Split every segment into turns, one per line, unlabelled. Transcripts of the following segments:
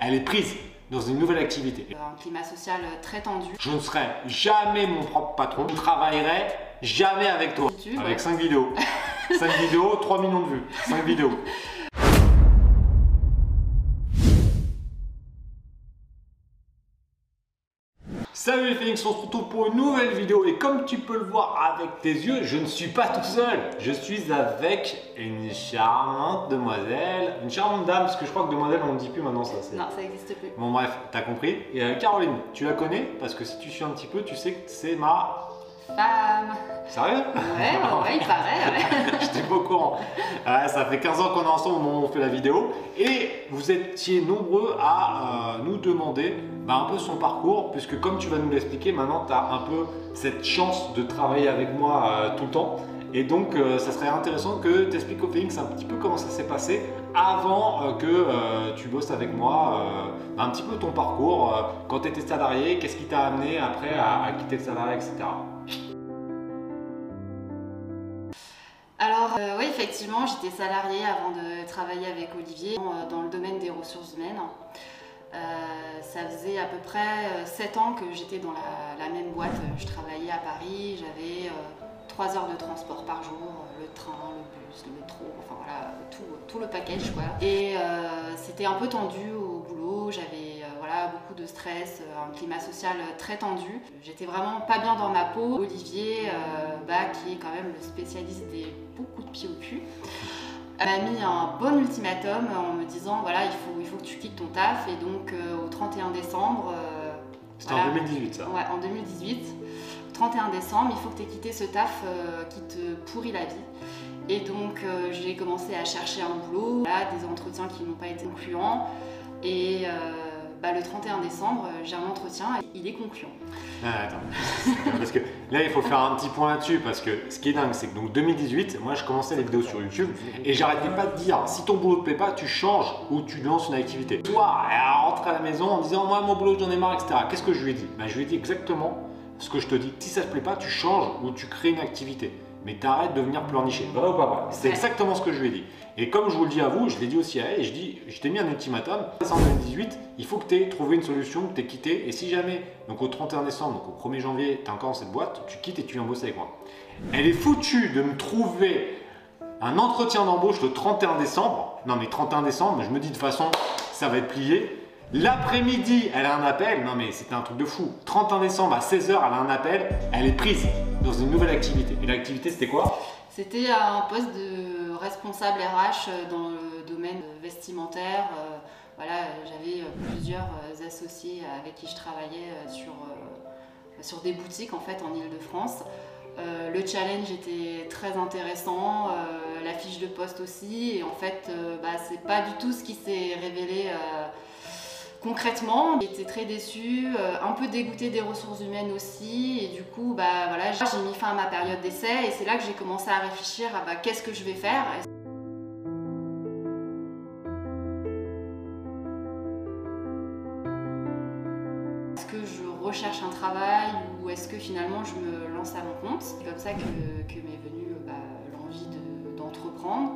elle est prise dans une nouvelle activité.
Un climat social très tendu.
Je ne serai jamais mon propre patron. Je ne travaillerai jamais avec toi.
YouTube,
avec
ouais.
5 vidéos. 5 vidéos, 3 millions de vues. 5 vidéos. Salut les Phoenix, on se retrouve pour une nouvelle vidéo et comme tu peux le voir avec tes yeux, je ne suis pas tout seul. Je suis avec une charmante demoiselle, une charmante dame, parce que je crois que demoiselle on ne dit plus maintenant ça.
Non, ça n'existe plus.
Bon bref, t'as compris. Et euh, Caroline, tu la connais? Parce que si tu suis un petit peu, tu sais que c'est ma...
Femme.
Sérieux?
Ouais, ouais, ouais, il paraît. ouais.
J'étais pas au courant. Ouais, ça fait 15 ans qu'on est ensemble au moment où on fait la vidéo. Et vous étiez nombreux à euh, nous demander bah, un peu son parcours, puisque comme tu vas nous l'expliquer, maintenant tu as un peu cette chance de travailler avec moi euh, tout le temps. Et donc, euh, ça serait intéressant que tu expliques au Félix un petit peu comment ça s'est passé avant euh, que euh, tu bosses avec moi, euh, bah, un petit peu ton parcours, euh, quand tu étais salarié, qu'est-ce qui t'a amené après à, à quitter le salarié, etc.
Alors, euh, oui, effectivement, j'étais salariée avant de travailler avec Olivier euh, dans le domaine des ressources humaines. Euh, ça faisait à peu près 7 ans que j'étais dans la, même boîte. Je travaillais à Paris, j'avais 3 heures de transport par jour, euh, le train, le bus, le métro, enfin voilà, tout, tout le package quoi. Et euh, c'était un peu tendu au boulot, euh, voilà, beaucoup de stress, euh, un climat social très tendu. J'étais vraiment pas bien dans ma peau. Olivier, euh, bah, qui est quand même le spécialiste des beaucoup de pieds au cul, m'a mis un bon ultimatum en me disant voilà, il faut, il faut que tu quittes ton taf. Et donc euh, au 31 décembre, euh,
C'était
voilà.
en 2018 ça.
Ouais, en 2018, 31 décembre, il faut que tu aies quitté ce taf euh, qui te pourrit la vie. Et donc euh, j'ai commencé à chercher un boulot, là, des entretiens qui n'ont pas été concluants. Et euh, bah, le 31 décembre, euh, j'ai un entretien et il est concluant.
Ah, attends. parce que là, il faut faire un petit point là-dessus parce que ce qui est dingue, c'est que donc 2018, moi, je commençais les vidéos sur YouTube et j'arrêtais pas de dire si ton boulot te plaît pas, tu changes ou tu lances une activité. Toi, elle rentre à la maison en disant moi, mon boulot, j'en ai marre, etc. Qu'est-ce que je lui ai dit? Bah, Je lui ai dit exactement ce que je te dis. Si ça te plaît pas, tu changes ou tu crées une activité. Mais t'arrêtes de venir pleurnicher. Vrai ou pas vrai? C'est
Ouais.
exactement ce que je lui ai dit. Et comme je vous le dis à vous, je l'ai dit aussi à elle, et je dis, je t'ai mis un ultimatum. En 2018, il faut que tu aies trouvé une solution, que tu aies quitté. Et si jamais, donc au 31 décembre, donc au 1er janvier, tu es encore dans cette boîte, tu quittes et tu viens bosser avec moi. Elle est foutue de me trouver un entretien d'embauche le 31 décembre. Non mais 31 décembre, je me dis de toute façon, ça va être plié. L'après-midi, elle a un appel. Non mais c'était un truc de fou. 31 décembre à 16h, elle a un appel. Elle est prise dans une nouvelle activité. Et l'activité, c'était quoi?
C'était un poste de responsable RH dans le domaine vestimentaire. Euh, Voilà, j'avais euh, plusieurs euh, associés avec qui je travaillais euh, sur, euh, sur des boutiques en fait en Ile-de-France. Euh, le challenge était très intéressant, euh, la fiche de poste aussi, et en fait, euh, bah, c'est pas du tout ce qui s'est révélé euh, concrètement. J'étais très déçue, euh, un peu dégoûtée des ressources humaines aussi, et du coup, bah, voilà, j'ai mis fin à ma période d'essai, et c'est là que j'ai commencé à réfléchir à bah, qu'est-ce que je vais faire? Est-ce que je recherche un travail ou est-ce que finalement je me lance à mon compte? C'est comme ça que, que m'est venue bah, l'envie de- d'entreprendre.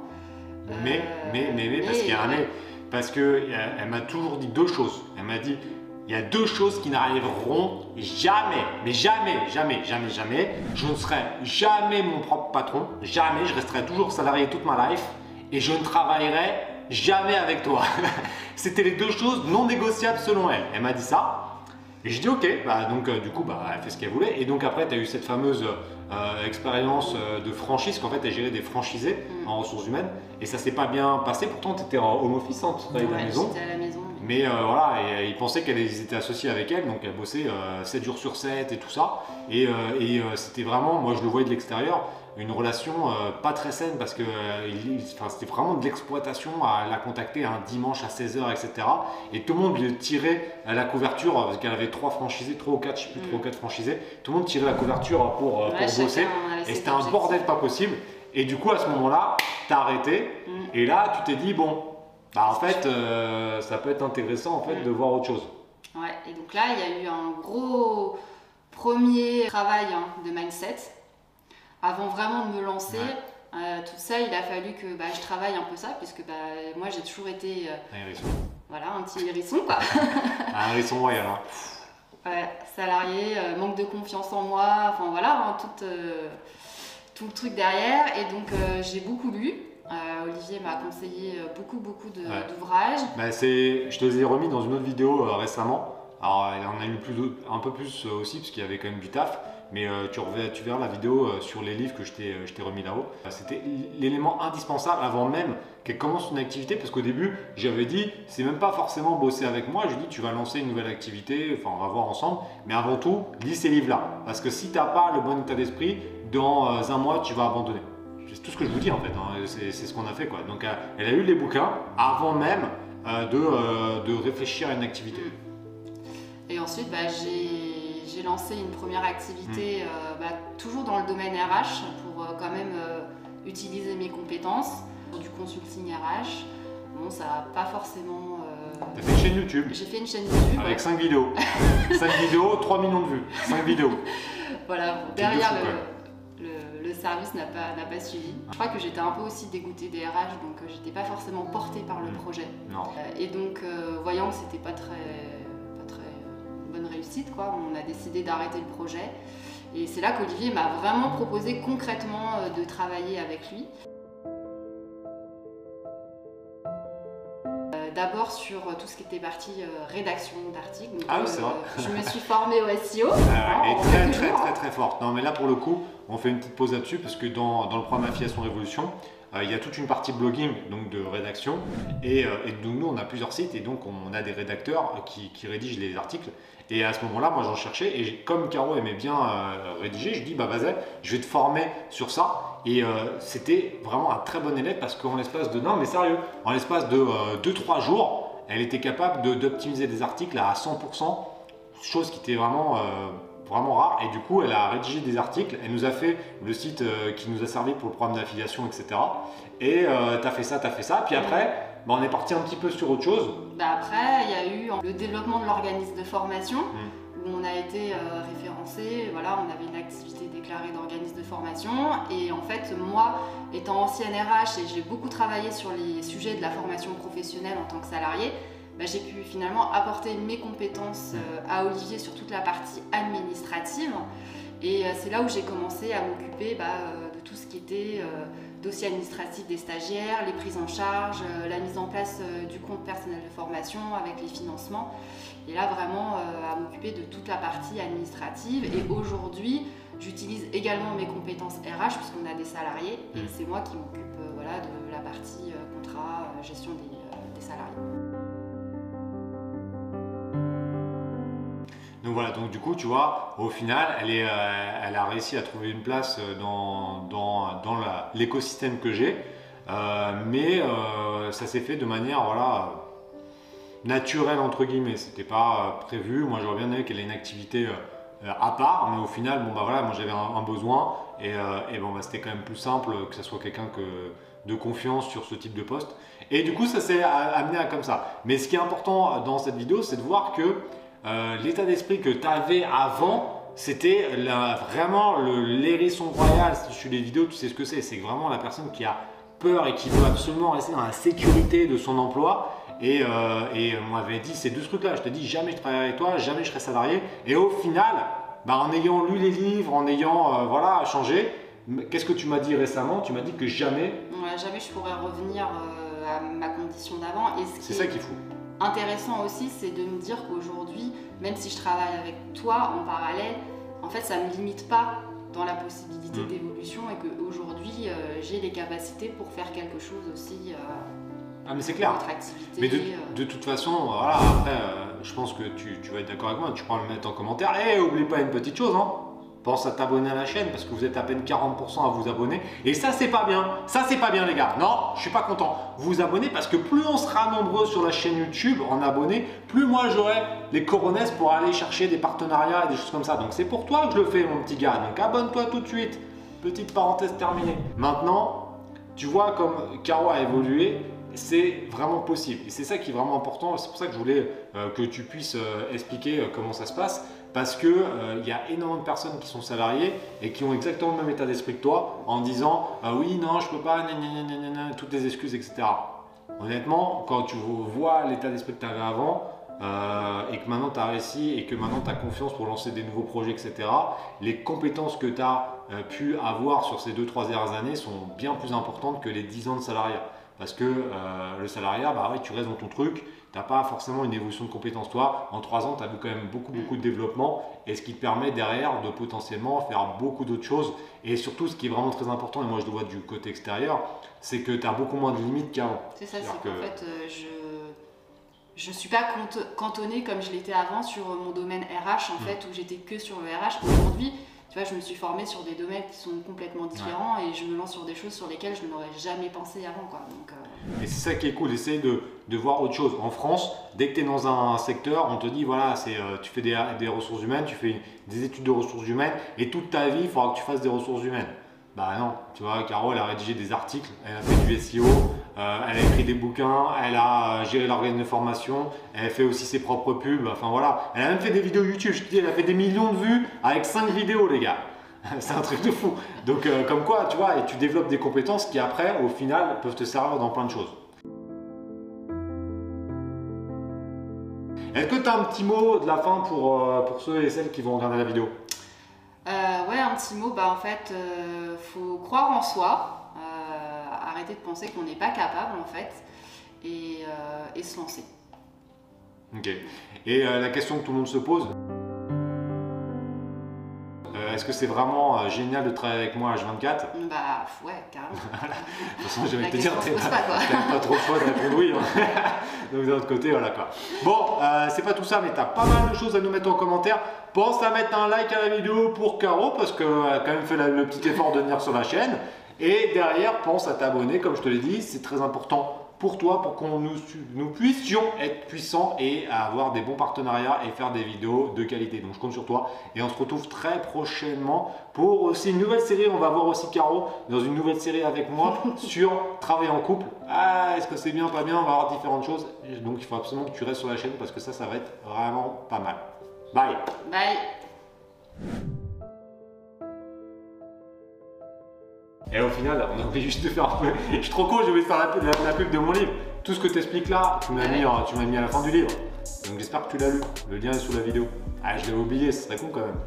Mais,
Euh,
mais, mais, mais, parce qu'il y a un mais. Parce qu'elle elle, m'a toujours dit deux choses. Elle m'a dit il y a deux choses qui n'arriveront jamais, mais jamais, jamais, jamais, jamais. Je ne serai jamais mon propre patron, jamais. Je resterai toujours salarié toute ma life et je ne travaillerai jamais avec toi. C'était les deux choses non négociables selon elle. Elle m'a dit ça. Et je dis ok, bah, donc euh, du coup bah, elle fait ce qu'elle voulait. Et donc après tu as eu cette fameuse euh, expérience euh, de franchise qu'en fait elle gérait des franchisés
Mm.
en ressources humaines. Et ça s'est pas bien passé, pourtant tu étais en home office, hein, tu la maison.
À la maison.
Mais euh, voilà, et, euh, ils pensaient qu'elle étaient associés avec elle, donc elle bossait euh, 7 jours sur 7 et tout ça. Et, euh, et, c'était vraiment, moi je le voyais de l'extérieur, une relation pas très saine parce que il- c'était vraiment de l'exploitation à la contacter un dimanche à 16h, etc. Et tout le monde lui tirait à la couverture, parce qu'elle avait trois franchisés, trois ou quatre, je sais plus,
Mm.
trois ou quatre franchisés. Tout le monde tirait la couverture pour,
Ouais,
pour
chacun
bosser. Et c'était un bordel pas possible. Et du coup, à ce moment-là, t'as arrêté.
Mm.
Et là, tu t'es dit, bon, bah en fait, euh, ça peut être intéressant en fait
Mm.
de voir autre chose.
Ouais, et donc là, il y a eu un gros premier travail hein, de mindset. Avant vraiment de me lancer,
Ouais.
euh, tout ça, il a fallu que bah, je travaille un peu ça, puisque bah, moi j'ai toujours été euh,
Ahérissement.
voilà, un petit hérisson quoi.
un hérisson royal. Hein.
Ouais, salarié, manque de confiance en moi, enfin voilà, hein, tout, tout, le truc derrière. Et donc j'ai beaucoup lu. Olivier m'a conseillé beaucoup beaucoup d'ouvrages.
Bah, je te les ai remis dans une autre vidéo récemment. Alors il en a plus, un peu plus aussi parce qu'il y avait quand même du taf. Mais tu, tu, verras la vidéo sur les livres que je t'ai remis là-haut. C'était l'élément indispensable avant même qu'elle commence une activité, parce qu'au début, j'avais dit, c'est même pas forcément bosser avec moi, je dis, tu vas lancer une nouvelle activité, enfin, on va voir ensemble, mais avant tout, lis ces livres-là. Parce que si tu n'as pas le bon état d'esprit, dans euh, un mois, tu vas abandonner. C'est tout ce que je vous dis en fait, hein. c'est ce qu'on a fait quoi. Donc euh, elle a eu les bouquins avant même euh, de, de, réfléchir à une activité.
Et ensuite, bah, j'ai lancé une première activité, mmh. bah, toujours dans le domaine RH, pour quand même utiliser mes compétences du consulting RH. Bon, ça n'a pas forcément.
Euh... T'as fait une chaîne YouTube
J'ai fait une chaîne YouTube.
Avec 5 vidéos. 5 vidéos, 3 millions de vues. 5 vidéos.
Voilà, derrière le, le, service n'a pas, pas suivi. Je crois que j'étais un peu aussi dégoûtée des RH, donc euh, j'étais pas forcément portée par le mm. projet.
Non.
Euh, et donc, euh, voyant que c'était pas très, pas très bonne réussite, quoi, on a décidé d'arrêter le projet. Et c'est là qu'Olivier m'a vraiment proposé concrètement de travailler avec lui. D'abord sur euh, tout ce qui était partie euh, rédaction d'articles.
Ah oui, c'est vrai.
Euh, je me suis formée au SEO.
Ah, et très, très, très, très forte. Non, mais là, pour le coup, on fait une petite pause là-dessus parce que dans, dans le programme Affiliation Révolution, il y a toute une partie blogging, donc de rédaction. Et, et donc, nous, on a plusieurs sites et donc on a des rédacteurs qui, qui rédigent les articles. Et à ce moment-là, moi j'en cherchais et comme Caro aimait bien rédiger, je dis bah vas-y, je vais te former sur ça. Et euh, c'était vraiment un très bon élève parce qu'en l'espace de, non mais sérieux, en l'espace de 2-3 euh, jours, elle était capable d'optimiser des articles à 100%, chose qui était vraiment, euh, vraiment rare. Et du coup, elle a rédigé des articles, elle nous a fait le site qui nous a servi pour le programme d'affiliation, etc. Et tu as fait ça, tu as fait ça. Puis après, bah, on est parti un petit peu sur autre chose.
Bah après, il y a eu le développement de l'organisme de formation. Mmh on a été euh, référencé, voilà, on avait une activité déclarée d'organisme de formation. Et en fait moi étant ancienne RH et j'ai beaucoup travaillé sur les sujets de la formation professionnelle en tant que salarié, bah, j'ai pu finalement apporter mes compétences euh, à Olivier sur toute la partie administrative. Et euh, c'est là où j'ai commencé à m'occuper bah, de tout ce qui était dossier administratif des stagiaires, les prises en charge, la mise en place du compte personnel de formation avec les financements. Et là, vraiment, euh, à m'occuper de toute la partie administrative. Et aujourd'hui, j'utilise également mes compétences RH, puisqu'on a des salariés. Et mm. c'est moi qui m'occupe euh, voilà, de la partie euh, contrat, gestion des, salariés.
Donc voilà, donc du coup, tu vois, au final, elle, est, elle a réussi à trouver une place dans, dans, dans l'écosystème que j'ai, mais ça s'est fait de manière, voilà, naturel entre guillemets. C'était pas euh, prévu. Moi, j'aurais bien aimé qu'elle ait une activité euh, à part, mais au final, bon bah voilà, moi j'avais un, besoin et, euh, bon bah c'était quand même plus simple que ce soit quelqu'un que de confiance sur ce type de poste. Et du coup, ça s'est amené à comme ça. Mais ce qui est important dans cette vidéo, c'est de voir que l'état d'esprit que tu avais avant, c'était vraiment l'hérisson royal. Si tu suis les vidéos, tu sais ce que c'est. C'est vraiment la personne qui a peur et qui veut absolument rester dans la sécurité de son emploi et, euh, et on m'avait dit ces deux trucs-là. Je te dis jamais je travaillerai avec toi, jamais je serai salarié. Et au final, bah, en ayant lu les livres, en ayant euh, voilà, changé, qu'est-ce que tu m'as dit récemment? Tu m'as dit que jamais.
jamais je pourrais revenir euh, à ma condition d'avant.
C'est ça qu'il faut.
Intéressant aussi, c'est de me dire qu'aujourd'hui, même si je travaille avec toi en parallèle, en fait, ça ne me limite pas dans la possibilité mm. d'évolution et qu'aujourd'hui, j'ai les capacités pour faire quelque chose aussi
ah mais c'est clair. Mais de, euh. de, toute façon, voilà, après, euh, je pense que tu, tu vas être d'accord avec moi, tu pourras le mettre en commentaire. Et eh, oublie pas une petite chose, hein. Pense à t'abonner à la chaîne parce que vous êtes à peine 40% à vous abonner. Et ça, c'est pas bien. Ça, c'est pas bien, les gars. Non, je suis pas content. Vous vous abonnez parce que plus on sera nombreux sur la chaîne YouTube en abonnés, plus moi j'aurai les coronesses pour aller chercher des partenariats et des choses comme ça. Donc c'est pour toi que je le fais, mon petit gars. Donc abonne-toi tout de suite. Petite parenthèse terminée. Maintenant, tu vois comme Caro a évolué c'est vraiment possible. Et c'est ça qui est vraiment important. C'est pour ça que je voulais euh, que tu puisses euh, expliquer euh, comment ça se passe. Parce qu'il il y a énormément de personnes qui sont salariées et qui ont exactement le même état d'esprit que toi en disant ah oui, non, je peux pas, toutes les excuses, etc. Honnêtement, quand tu vois l'état d'esprit que tu avais avant, euh, et que maintenant tu as réussi et que maintenant tu as confiance pour lancer des nouveaux projets, etc., les compétences que tu as euh, pu avoir sur ces 2-3 dernières années sont bien plus importantes que les 10 ans de salariat. Parce que euh, le salariat, bah tu restes dans ton truc, tu n'as pas forcément une évolution de compétences. Toi, en 3 ans, tu as vu quand même beaucoup, beaucoup de développement et ce qui te permet derrière de potentiellement faire beaucoup d'autres choses. Et surtout, ce qui est vraiment très important, et moi je le vois du côté extérieur, c'est que tu as beaucoup moins de limites qu'avant.
C'est ça, c'est qu'en fait, je je ne suis pas cantonnée comme je l'étais avant sur mon domaine RH en mm. fait où j'étais que sur le RH. Aujourd'hui, tu vois, je me suis formée sur des domaines qui sont complètement différents et je me lance sur des choses sur lesquelles je n'aurais jamais pensé avant quoi. Donc,
euh, Et c'est ça qui est cool, essayer de, de, voir autre chose. En France, dès que tu es dans un secteur, on te dit voilà, euh, tu fais des, ressources humaines, tu fais des études de ressources humaines et toute ta vie, il faudra que tu fasses des ressources humaines. Bah non, tu vois, Caro, elle a rédigé des articles, elle a fait du SEO, euh, elle a écrit des bouquins, elle a géré l'organisme de formation, elle fait aussi ses propres pubs, enfin voilà. Elle a même fait des vidéos YouTube, je te dis, elle a fait des millions de vues avec 5 vidéos, les gars. C'est un truc de fou. Donc, euh, comme quoi, tu vois, et tu développes des compétences qui, après, au final, peuvent te servir dans plein de choses. Est-ce que tu as un petit mot de la fin pour, euh, pour ceux et celles qui vont regarder la vidéo?
Ouais, un petit mot, bah en fait, faut croire en soi arrêter de penser qu'on n'est pas capable en fait et, euh, se lancer.
Ok. Et euh, la question que tout le monde se pose euh, est-ce que c'est vraiment génial de travailler avec moi H24
Bah ouais, carrément.
de toute façon, j'ai envie de te dire, t'as pas, pas trop de choix de répondre oui. Hein. Donc d'un autre côté, voilà quoi. Bon, c'est pas tout ça, mais t'as pas mal de choses à nous mettre en commentaire. Pense à mettre un like à la vidéo pour Caro, parce qu'elle a quand même fait le petit effort de venir sur la chaîne. Et derrière, pense à t'abonner, comme je te l'ai dit, c'est très important pour toi, pour qu'on nous, nous, puissions être puissants et avoir des bons partenariats et faire des vidéos de qualité. Donc je compte sur toi et on se retrouve très prochainement pour aussi une nouvelle série. On va voir aussi Caro dans une nouvelle série avec moi sur travailler en couple. Ah, est-ce que c'est bien, pas bien? On va voir différentes choses. Donc il faut absolument que tu restes sur la chaîne parce que ça, ça va être vraiment pas mal. Bye
Bye
Et au final, on a oublié juste de faire un peu. Je suis trop con, je vais faire la, la, pub de mon livre. Tout ce que tu expliques là, tu m'as mis, mis à la fin du livre. Donc j'espère que tu l'as lu. Le lien est sous la vidéo. Ah, je l'ai oublié, ce serait con quand même.